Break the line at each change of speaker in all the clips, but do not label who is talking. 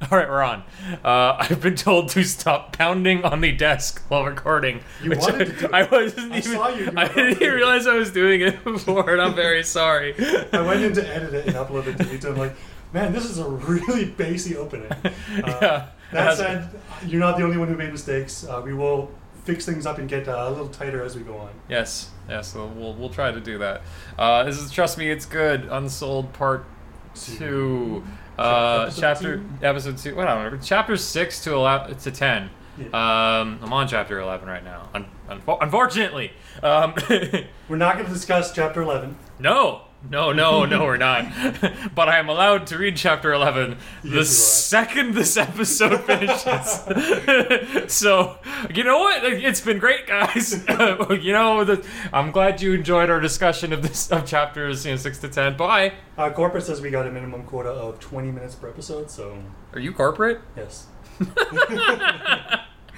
All right, we're on. Uh, I've been told to stop pounding on the desk while recording.
You wanted
I,
to do it.
I wasn't
I
even.
saw you, you
I didn't
it.
realize I was doing it before, and I'm very sorry.
I went in to edit it and upload it to YouTube. I'm like, man, this is a really bassy opening. Uh,
Yeah.
That said, you're not the only one who made mistakes. Uh, we will fix things up and get uh, a little tighter as we go on.
Yes, yes. So we'll we'll try to do that. Uh, this is trust me, it's good. Unsouled part two. Uh,
Episode
chapter
two?
episode two. What I don't remember. Chapter six to eleven to ten.
Yeah.
Um, I'm on chapter eleven right now. Un- unfo- unfortunately, um,
We're not going to discuss chapter 11.
no, no, no, no, we're not. but I am allowed to read chapter eleven the second this episode finishes. so you know what? It's been great, guys. you know, the, I'm glad you enjoyed our discussion of this of chapters you know, six to ten. Bye.
Uh, corporate says we got a minimum quota of 20 minutes per episode, so
Are you corporate?
yes.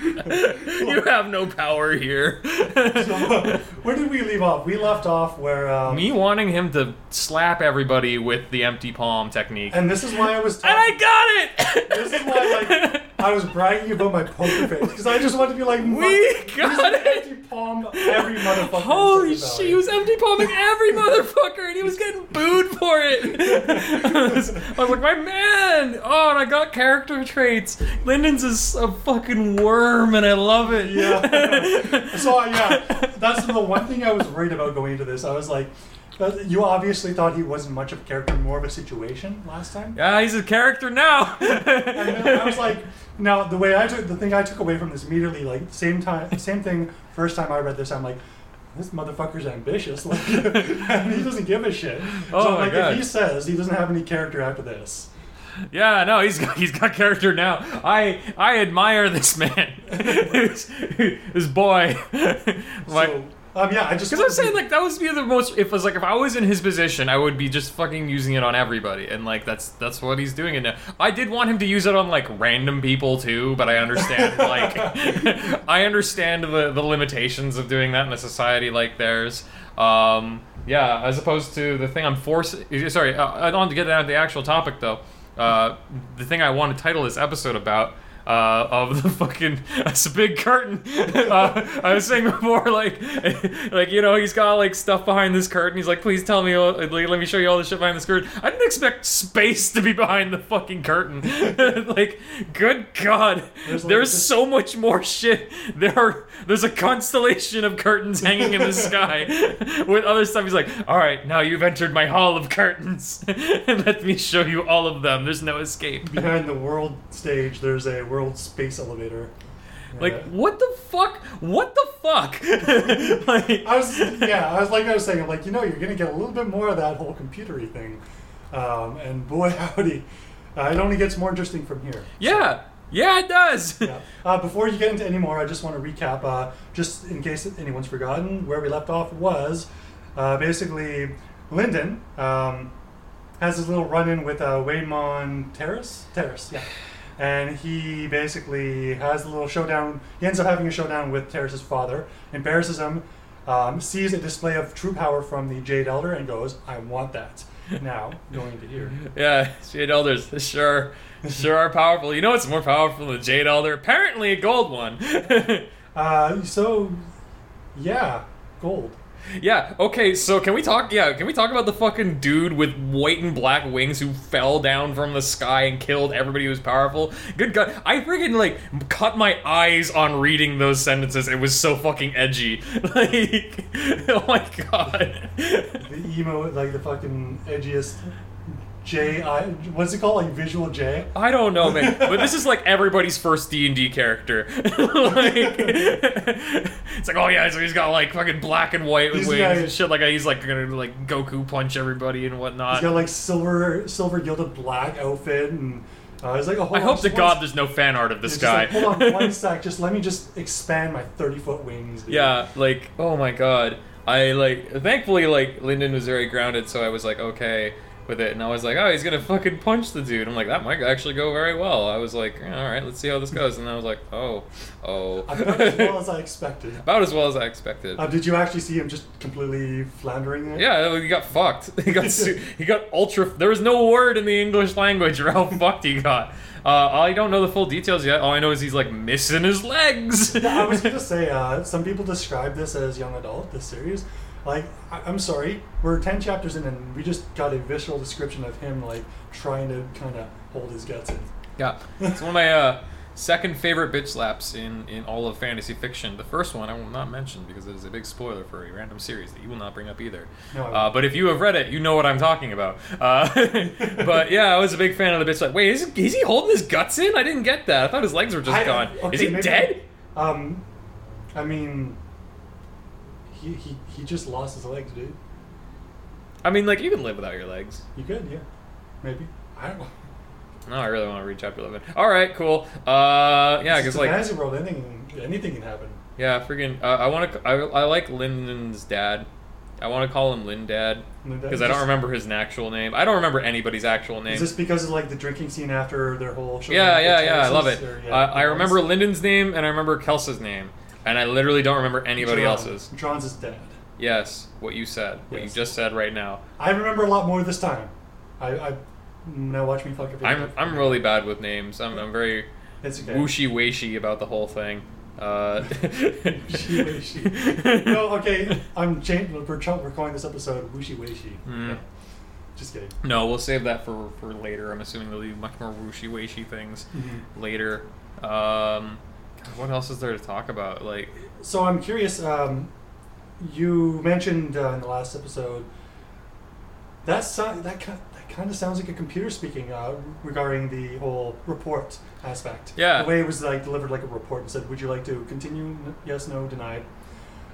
you have no power here.
So, where did we leave off? We left off where. Um,
Me wanting him to slap everybody with the empty palm technique.
And this is why I was.
And I got it!
This is why, like, I was bragging about my poker face because I just wanted to be like,
We got it!
Empty palm every motherfucker.
Holy shit, he was empty palming every motherfucker and he was getting booed for it. I, was, I was like, my man! Oh, and I got character traits. Lindon's is a fucking worm and I love it.
Yeah. so yeah, that's the one thing I was worried about going into this. I was like, uh, you obviously thought he wasn't much of a character, more of a situation last time.
yeah, he's a character now.
And I was like, now the way I took the thing I took away from this immediately, like same time, same thing. First time I read this, I'm like. This motherfucker's ambitious, like, and he doesn't give a shit.
Oh
so,
my
like,
God.
if he says he doesn't have any character after this,
Yeah, no, he's got he's got character now. I I admire this man, this, this boy. like,
so um, yeah, I just
because I'm saying like that would be the most. If it was like if I was in his position, I would be just fucking using it on everybody, and like that's that's what he's doing now. I did want him to use it on like random people too, but I understand like I understand the the limitations of doing that in a society like theirs. Um, yeah, as opposed to the thing I'm forcing. Sorry, uh, I don't want to get down to the actual topic though. Uh, the thing I want to title this episode about uh, of the fucking it's a big curtain. Uh, I was saying before, like, like you know, he's got like stuff behind this curtain. He's like, please tell me, let me show you all the shit behind this curtain. I didn't expect space to be behind the fucking curtain. like, good god,
There's,
there's,
like,
so much more shit. There are there's a constellation of curtains hanging in the sky. With other stuff, he's like, all right, now you've entered my hall of curtains. let me show you all of them. There's no escape.
behind the world stage, there's a world space elevator.
Like
Yeah.
what the fuck? What the fuck? like
I was yeah, I was like I was saying, I'm like you know, you're gonna get a little bit more of that whole computery thing, um, and boy howdy, uh, it only gets more interesting from here.
yeah, yeah, it does.
Yeah. Uh, before you get into any more, I just want to recap, uh, just in case anyone's forgotten, where we left off was uh, basically Lindon um, has this little run-in with uh, Waymon Terrace. Terrace, yeah. And he basically has a little showdown. He ends up having a showdown with Terrace's father, embarrasses him, um, sees a display of true power from the Jade Elder, and goes, "I want that." Now going to here.
yeah, Jade Elders sure, sure are powerful. You know what's more powerful than Jade Elder? Apparently, a gold one.
Uh, so, yeah, gold.
Yeah. Okay. So can we talk? Yeah. Can we talk about the fucking dude with white and black wings who fell down from the sky and killed everybody who was powerful? Good God! I freaking like cut my eyes on reading those sentences. It was so fucking edgy. Like, oh my god.
the emo, like the fucking edgiest J. I what's it called? Like visual J.
I don't know, man. But this is like everybody's first D and D character. like, it's like, oh yeah, so he's got like fucking black and white
He's
wings
got-
and shit. Like he's like gonna like Goku punch everybody and whatnot.
He's got like silver, silver gilded black outfit, and uh, like, oh,
I
on,
hope to God there's no fan art of this guy.
like, hold on one sec, just let me just expand my thirty foot wings. dude."
yeah, like oh my god. I like thankfully like Lindon was very grounded, so I was like okay with it, and I was like, oh, he's gonna fucking punch the dude. I'm like, that might actually go very well. I was like, all right, let's see how this goes, and I was like, oh, oh,
About as well as I expected.
about as well as I expected.
Uh, did you actually see him just completely floundering there?
Yeah, he got fucked. He got su- he got ultra. There was no word in the English language for how fucked he got. Uh, I don't know the full details yet. All I know is he's like missing his legs.
Yeah, I was gonna say, uh, some people describe this as young adult. This series, like, I- I'm sorry, we're ten chapters in, and we just got a visual description of him like trying to kind of hold his guts in.
Yeah, it's one of my uh, second favorite bitch slaps in, in all of fantasy fiction. The first one I will not mention because it is a big spoiler for a random series that you will not bring up either.
No,
Uh, but if you have read it, you know what I'm talking about. Uh, but yeah, I was a big fan of the bitch slap. Wait, is, is he holding his guts in? I didn't get that. I thought his legs were just
I-
gone.
okay,
is he
maybe-
dead?
Um, I mean, he, he he just lost his legs, dude.
I mean, like you can live without your legs.
You could, yeah, maybe. I don't know.
No, I really want to read chapter eleven. All right, cool. Uh, yeah, because
a
like
fantasy world, anything anything can happen.
yeah, freaking. Uh, I want to. I, I like Lindon's dad. I want to call him Lynn Dad because I don't remember his actual name. I don't remember anybody's actual name.
Is this because of like the drinking scene after their whole show?
yeah, yeah, yeah. I love it.
Or, yeah,
I, I remember? Lindon's name and I remember Kelsa's name, and I literally don't remember anybody
John.
else's.
John's is dead.
Yes, what you said, what
Yes.
you just said right now.
I remember a lot more this time. I, I now watch me fuck up.
I'm I'm really bad with names. I'm I'm very
It's okay.
wooshy washy about the whole thing. Uh,
Wooshy-washy. no, okay. I'm changing. We're, ch- we're calling this episode "Wooshy Washy."
Mm.
Just kidding.
No, we'll save that for, for later. I'm assuming there'll be much more wooshy washy things
Mm-hmm.
later. Um, God, what else is there to talk about? Like,
So I'm curious. Um, you mentioned uh, in the last episode that so- that ki- that kind of sounds like a computer speaking uh, regarding the whole report aspect.
Yeah.
The way it was like delivered like a report and said, "Would you like to continue? N- Yes, no, denied."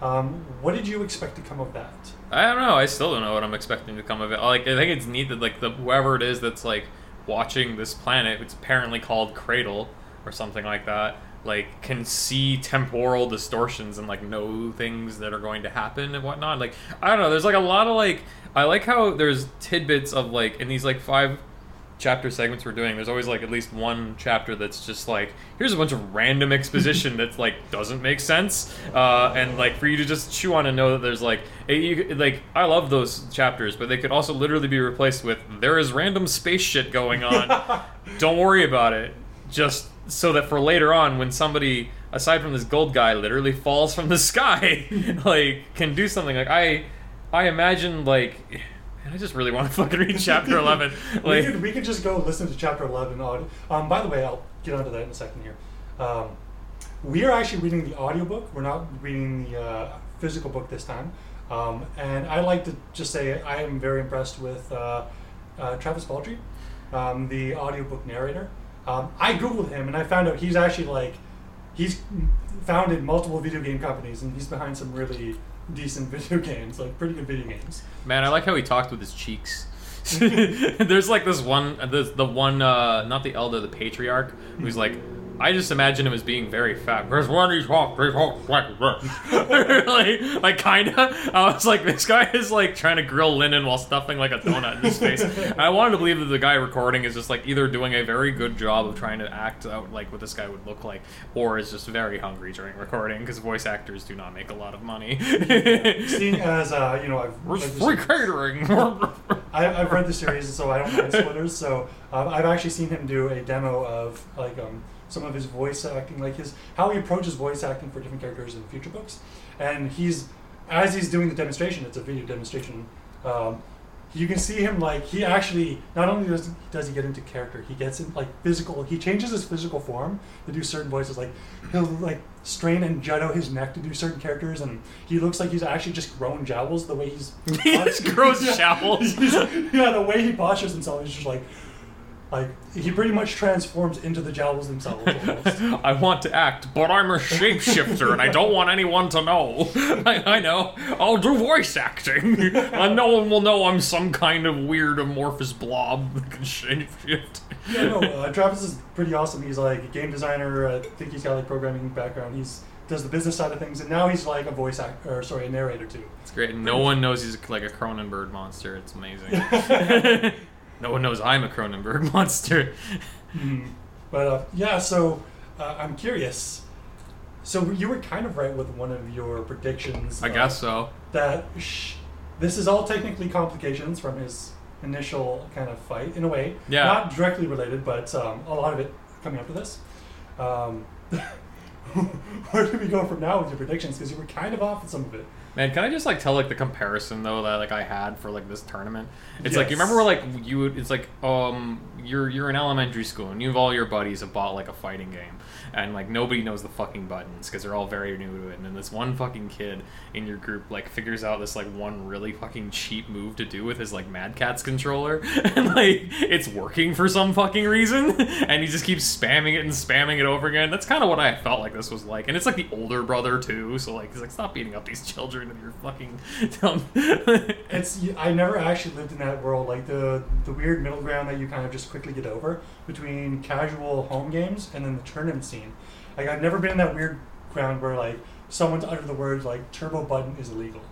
Um, what did you expect to come of that?
I don't know. I still don't know what I'm expecting to come of it. Like, I think it's neat that like the whoever it is that's like watching this planet, it's apparently called Cradle or something like that. Like, can see temporal distortions and like know things that are going to happen and whatnot. Like, I don't know. There's like a lot of like I like how there's tidbits of like in these like five chapter segments we're doing, there's always like at least one chapter that's just like here's a bunch of random exposition that's like doesn't make sense, uh, and like for you to just chew on and know that there's like you, like I love those chapters, but they could also literally be replaced with there is random space shit going on. Don't worry about it. Just so that for later on, when somebody aside from this gold guy literally falls from the sky, like can do something like I. I imagine like man, I just really want to fucking read chapter eleven.
we,
Like
could, we could just go listen to chapter 11 audio. Um, by the way, I'll get onto that in a second here. Um, we are actually reading the audiobook. We're not reading the uh, physical book this time. Um, and I like to just say I am very impressed with uh, uh, Travis Baldree, um, the audiobook narrator. Um, I Googled him and I found out he's actually like, he's founded multiple video game companies and he's behind some really decent video games, like pretty good video games.
man, I like how he talked with his cheeks. There's like this one, the the one, uh, not the elder, the patriarch, who's like, I just imagine him as being very fat. There's one he talks, he talks like this, like, like kinda. I was like, this guy is like trying to grill Lindon while stuffing like a donut in his face. I wanted to believe that the guy recording is just like either doing a very good job of trying to act out like what this guy would look like, or is just very hungry during recording because voice actors do not make a lot of money.
Seeing as, uh, you know, I've like,
free catering?
I, I've read the series, so I don't mind spoilers. So um, I've actually seen him do a demo of like um, some of his voice acting, like his how he approaches voice acting for different characters in future books. And he's as he's doing the demonstration, it's a video demonstration. Um, you can see him like he actually not only does does he get into character, he gets in like physical. He changes his physical form to do certain voices. Like he'll like strain and jut out his neck to do certain characters, and he looks like he's actually just grown jowls the way he's.
He just grows
Yeah.
jowls.
Yeah, the way he postures himself is just like, like he pretty much transforms into the jowls themselves.
I want to act, but I'm a shapeshifter and I don't want anyone to know. I, I know. I'll do voice acting. and no one will know I'm some kind of weird amorphous blob that can shapeshift.
yeah, no, uh, Travis is pretty awesome. He's like a game designer. I think he's got like programming background. He's does the business side of things, and now he's like a voice act or sorry, a narrator too.
It's great. No one knows he's like a Cronenberg monster. It's amazing. No one knows I'm a Cronenberg monster.
Mhm. But uh, yeah, so uh, I'm curious. So you were kind of right with one of your predictions.
I
uh,
guess so.
that sh- this is all technically complications from his initial kind of fight in a way.
Yeah.
Not directly related, but um, a lot of it coming up to this. Um, where do we go from now with your predictions? Because you were kind of off with some of it.
Man, can I just like tell like the comparison though that like I had for like this tournament? It's like you remember where like you would it's like um you're you're in elementary school and you have all your buddies have bought like a fighting game and like nobody knows the fucking buttons because they're all very new to it. And then this one fucking kid in your group like figures out this like one really fucking cheap move to do with his like Mad Catz controller. And like it's working for some fucking reason. And he just keeps spamming it and spamming it over again. That's kind of what I felt like this was like. And it's like the older brother too. So like he's like stop beating up these children with your fucking dumb
It's I never actually lived in that world, like the the weird middle ground that you kind of just quickly get over between casual home games and then the tournament scene. Like I've never been in that weird ground where like someone's uttered the words like turbo button is illegal,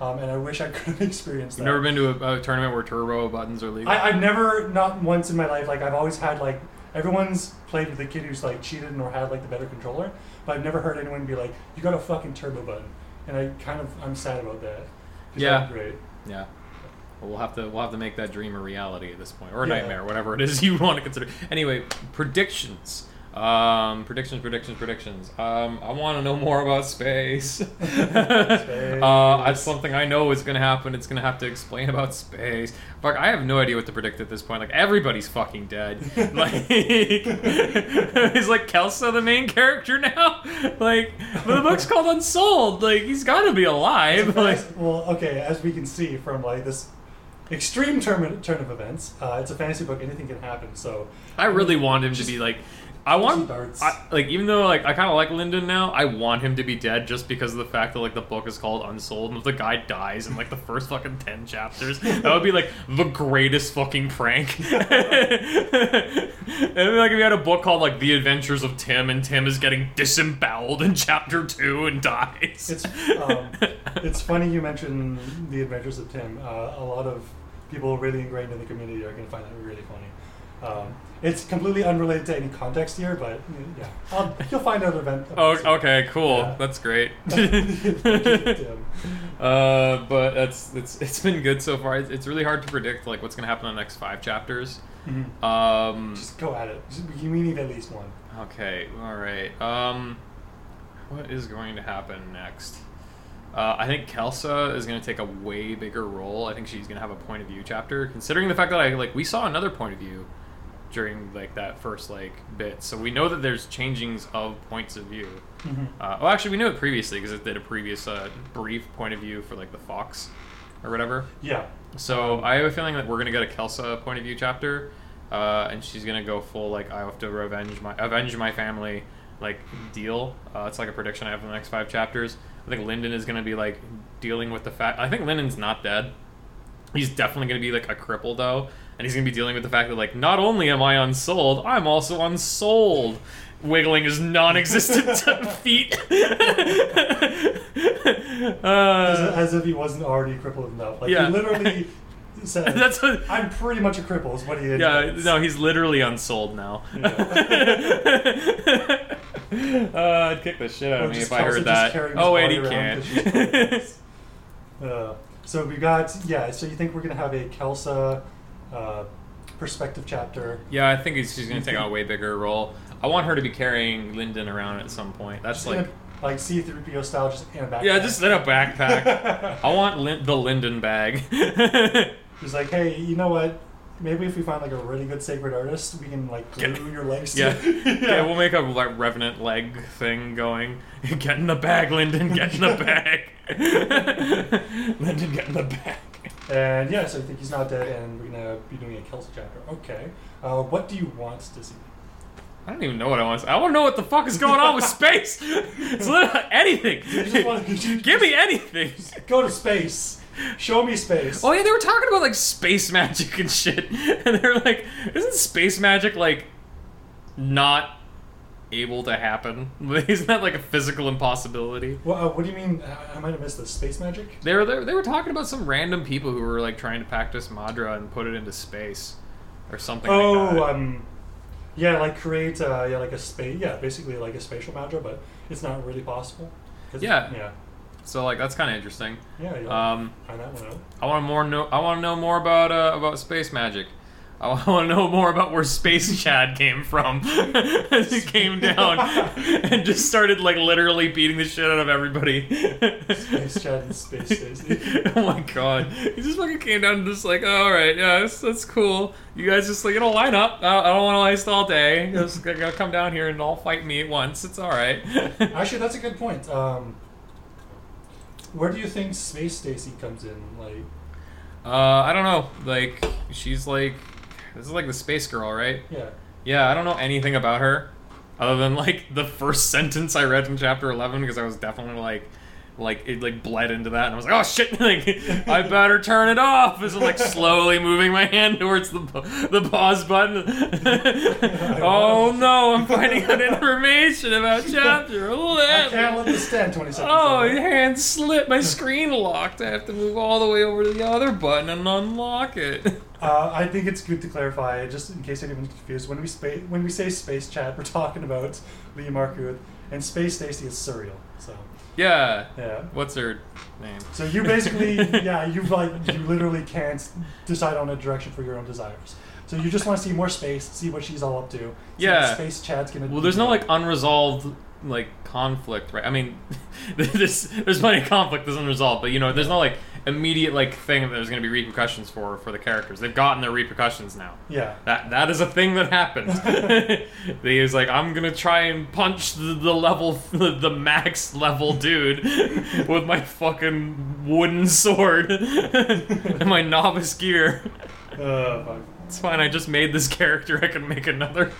um, and I wish I could have experienced that.
You've never been to a, a tournament where turbo buttons are legal?
I, I've never, not once in my life, like I've always had like everyone's played with the kid who's like cheated or had like the better controller, but I've never heard anyone be like, "You got a fucking turbo button," and I kind of I'm sad about that.
Yeah.
great.
yeah. Well, we'll have to we'll have to make that dream a reality at this point, or a
Yeah.
nightmare, whatever it is you want to consider. Anyway, predictions. Um, predictions, predictions, predictions. Um, I want to know more about space. uh, that's something I know is going to happen. It's going to have to explain about space. Fuck, I have no idea what to predict at this point. Like everybody's fucking dead. Like, is like Kelsa the main character now? Like, but the book's called Unsouled. Like, he's got to be alive. Like,
well, okay, as we can see from like this extreme turn, turn of events, uh, it's a fantasy book. Anything can happen. So
I really want him to be like. I want. I, like, even though like I kind of like Lindon now, I want him to be dead just because of the fact that like the book is called Unsouled, and if the guy dies in like the first fucking ten chapters, that would be like the greatest fucking prank. and like if you had a book called like The Adventures of Tim, and Tim is getting disemboweled in chapter two and dies.
It's um, it's funny you mentioned the Adventures of Tim. Uh, a lot of people really ingrained in the community are going to find that really funny. Um, it's completely unrelated to any context here, but yeah, um, you'll find out event.
Oh, okay, cool.
Yeah.
That's great. Uh, but that's it's it's been good so far. It's, it's really hard to predict like what's gonna happen in the next five chapters.
Mhm.
Um,
Just go at it. You need at least one.
okay, all right. Um, what is going to happen next? Uh, I think Kelsa is going to take a way bigger role. I think she's going to have a point of view chapter, considering the fact that I like we saw another point of view during like that first like bit, so we know that there's changings of points of view.
Mhm.
Uh, well, actually, we knew it previously because it did a previous uh, brief point of view for like the fox or whatever.
Yeah.
So I have a feeling that we're gonna get a Kelsa point of view chapter, uh, and she's gonna go full like I have to revenge my avenge my family like deal. Uh, it's like a prediction I have for the next five chapters. I think Lindon is gonna be like dealing with the fact. I think Lindon's not dead. He's definitely gonna be like a cripple though, and he's gonna be dealing with the fact that like not only am I unsouled, I'm also unsouled. Wiggling his non-existent feet.
As,
uh,
as if he wasn't already crippled enough. Like
Yeah.
he literally said,
that's what.
"I'm pretty much a cripple." Is what he
Yeah,
admits.
no, he's literally unsouled now.
Yeah.
uh, I'd kick the shit out
Or
of me if I heard that. Oh wait, he
she's Uh, so we got yeah. So you think we're gonna have a Kelsa uh, perspective chapter?
yeah, I think she's gonna take on a way bigger role. I want her to be carrying Lindon around at some point. That's like,
like C-3PO style, just in a backpack.
yeah, just in a backpack. I want Lin- the Lindon bag.
He's like, hey, you know what? Maybe if we find like a really good sacred artist, we can like glue
Get-
your legs.
yeah.
to
yeah, we'll make a like, revenant leg thing going. Get in the bag, Lindon. Get in the bag. Lindon, get in the bag.
And yeah, so I think he's not dead, and we're gonna be doing a Kelsey chapter. Okay. Uh, what do you want to see?
I don't even know what I want. To, I want to know what the fuck is going on with space. It's literally anything.
You
Give me anything.
Go to space. Show me space.
Oh yeah, they were talking about like space magic and shit, and they're like, "Isn't space magic like not able to happen? Isn't that like a physical impossibility?"
Well, uh, what do you mean? I I might have missed the Space magic?
They were they were- they were talking about some random people who were like trying to practice Madra and put it into space, or something.
Oh,
like that.
um, yeah, like create, uh, yeah, like a space, yeah, basically like a spatial Madra, but it's not really possible.
Yeah.
yeah.
So like that's kind of interesting.
Yeah, yeah.
Um,
Find that one out.
I want more know. I want to know more about uh, about space magic. I want to know more about where Space Chad came from as he came down and just started like literally beating the shit out of everybody.
Space Chad and Space Stacy.
oh my god, he just fucking came down and just like, oh, all right, yeah, that's, that's cool. You guys just like, you know, line up. I, I don't want to waste all day. Just gotta come down here and all fight me at once. It's all right.
Actually, that's a good point. Um, where do you think Space Stacy comes in? Like,
Uh, I don't know. Like, she's like, this is like the space girl, right?
yeah.
Yeah, I don't know anything about her, other than like the first sentence I read from chapter eleven, because I was definitely like, like it like bled into that, and I was like, oh shit, like I better turn it off. As I'm like slowly moving my hand towards the the pause button. oh no, I'm finding out information about chapter
I
eleven.
can't let this stand 20 seconds.
Oh, your hand slipped. My screen locked. I have to move all the way over to the other button and unlock it.
Uh, I think it's good to clarify, just in case anyone's confused. When we spa- when we say Space Chad, we're talking about Li Markuth, and Space Stacy is Suriel. So,
Yeah.
yeah.
What's her name?
So you basically, yeah, you like you literally can't decide on a direction for your own desires. So you just want to see more space, see what she's all up to.
Yeah.
Space Chad's gonna.
Well,
do.
there's no like unresolved like conflict, right? I mean, this there's plenty of conflict that's unresolved, but you know, there's no like immediate like thing that there's going to be repercussions for for the characters. They've gotten their repercussions now.
Yeah.
That that is a thing that happened. he was like, I'm gonna try and punch the, the level the, the max level dude with my fucking wooden sword and my novice gear.
Uh, fuck.
It's fine. I just made this character. I can make another.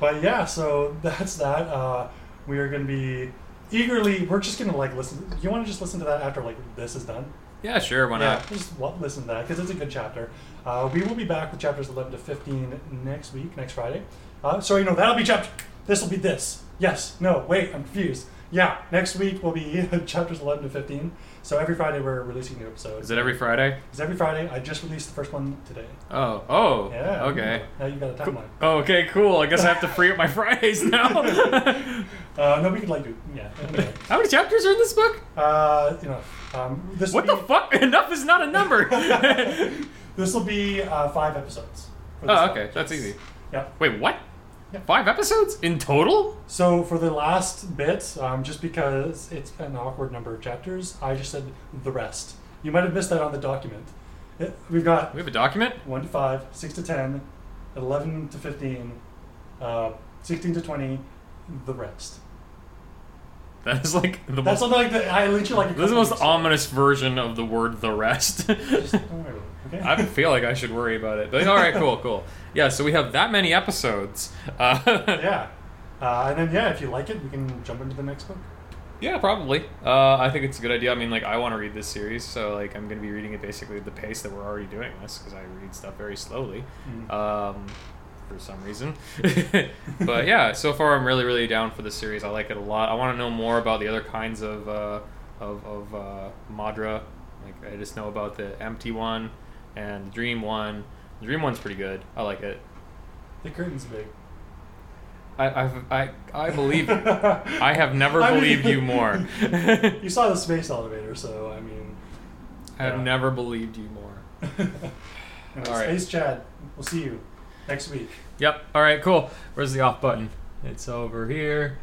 But yeah, so that's that. Uh, we are gonna be eagerly. We're just gonna like listen. You want to just listen to that after like this is done?
Yeah, sure. Why
Yeah,
not?
just listen to that because it's a good chapter. Uh, we will be back with chapters 11 to 15 next week, next Friday. Uh, sorry, no, that'll be chapter. This will be this. Yes, no, wait, I'm confused. Yeah, next week will be chapters 11 to 15. So every Friday we're releasing new episodes.
Is it every Friday?
It's every Friday. I just released the first one today.
Oh, oh,
Yeah.
okay.
Now you got a timeline.
Oh, okay, cool. I guess I have to free up my Fridays now.
Uh, no, we could like do. Yeah. Anyway.
How many chapters are in this book?
Uh, you know, um, this
What
will
the fuck? Enough is not a number.
This will be uh, five episodes.
oh, okay, that's easy.
Yeah.
Wait, what?
Yeah.
Five episodes in total?
So for the last bit, um, just because it's an awkward number of chapters, I just said the rest. You might have missed that on the document. It, we've got
We have a document.
one to five, six to ten, eleven to fifteen, uh, sixteen to twenty, the rest.
That is like the
That's
most.
something like the I literally like.
This is the most ominous version of the word "the rest."
Just don't worry about it, okay?
I feel like I should worry about it. But all right, cool, cool. Yeah, so we have that many episodes. Uh,
yeah. Uh, and then yeah, if you like it, we can jump into the next book.
Yeah, probably. Uh, I think it's a good idea. I mean, like, I want to read this series, so like, I'm gonna be reading it basically at the pace that we're already doing this because I read stuff very slowly,
Mhm.
um, for some reason. but yeah, so far I'm really, really down for the series. I like it a lot. I want to know more about the other kinds of uh, of, of uh, Madra. Like, I just know about the empty one and the dream one. The dream one's pretty good. I like it.
The curtain's big.
I I've, I I believe you. I have never
I mean-
believed you more.
you saw the space elevator, so I mean.
I have
Yeah.
never believed you more. All right.
Space Chad. We'll see you next week.
Yep. All right. Cool. Where's the off button? It's over here.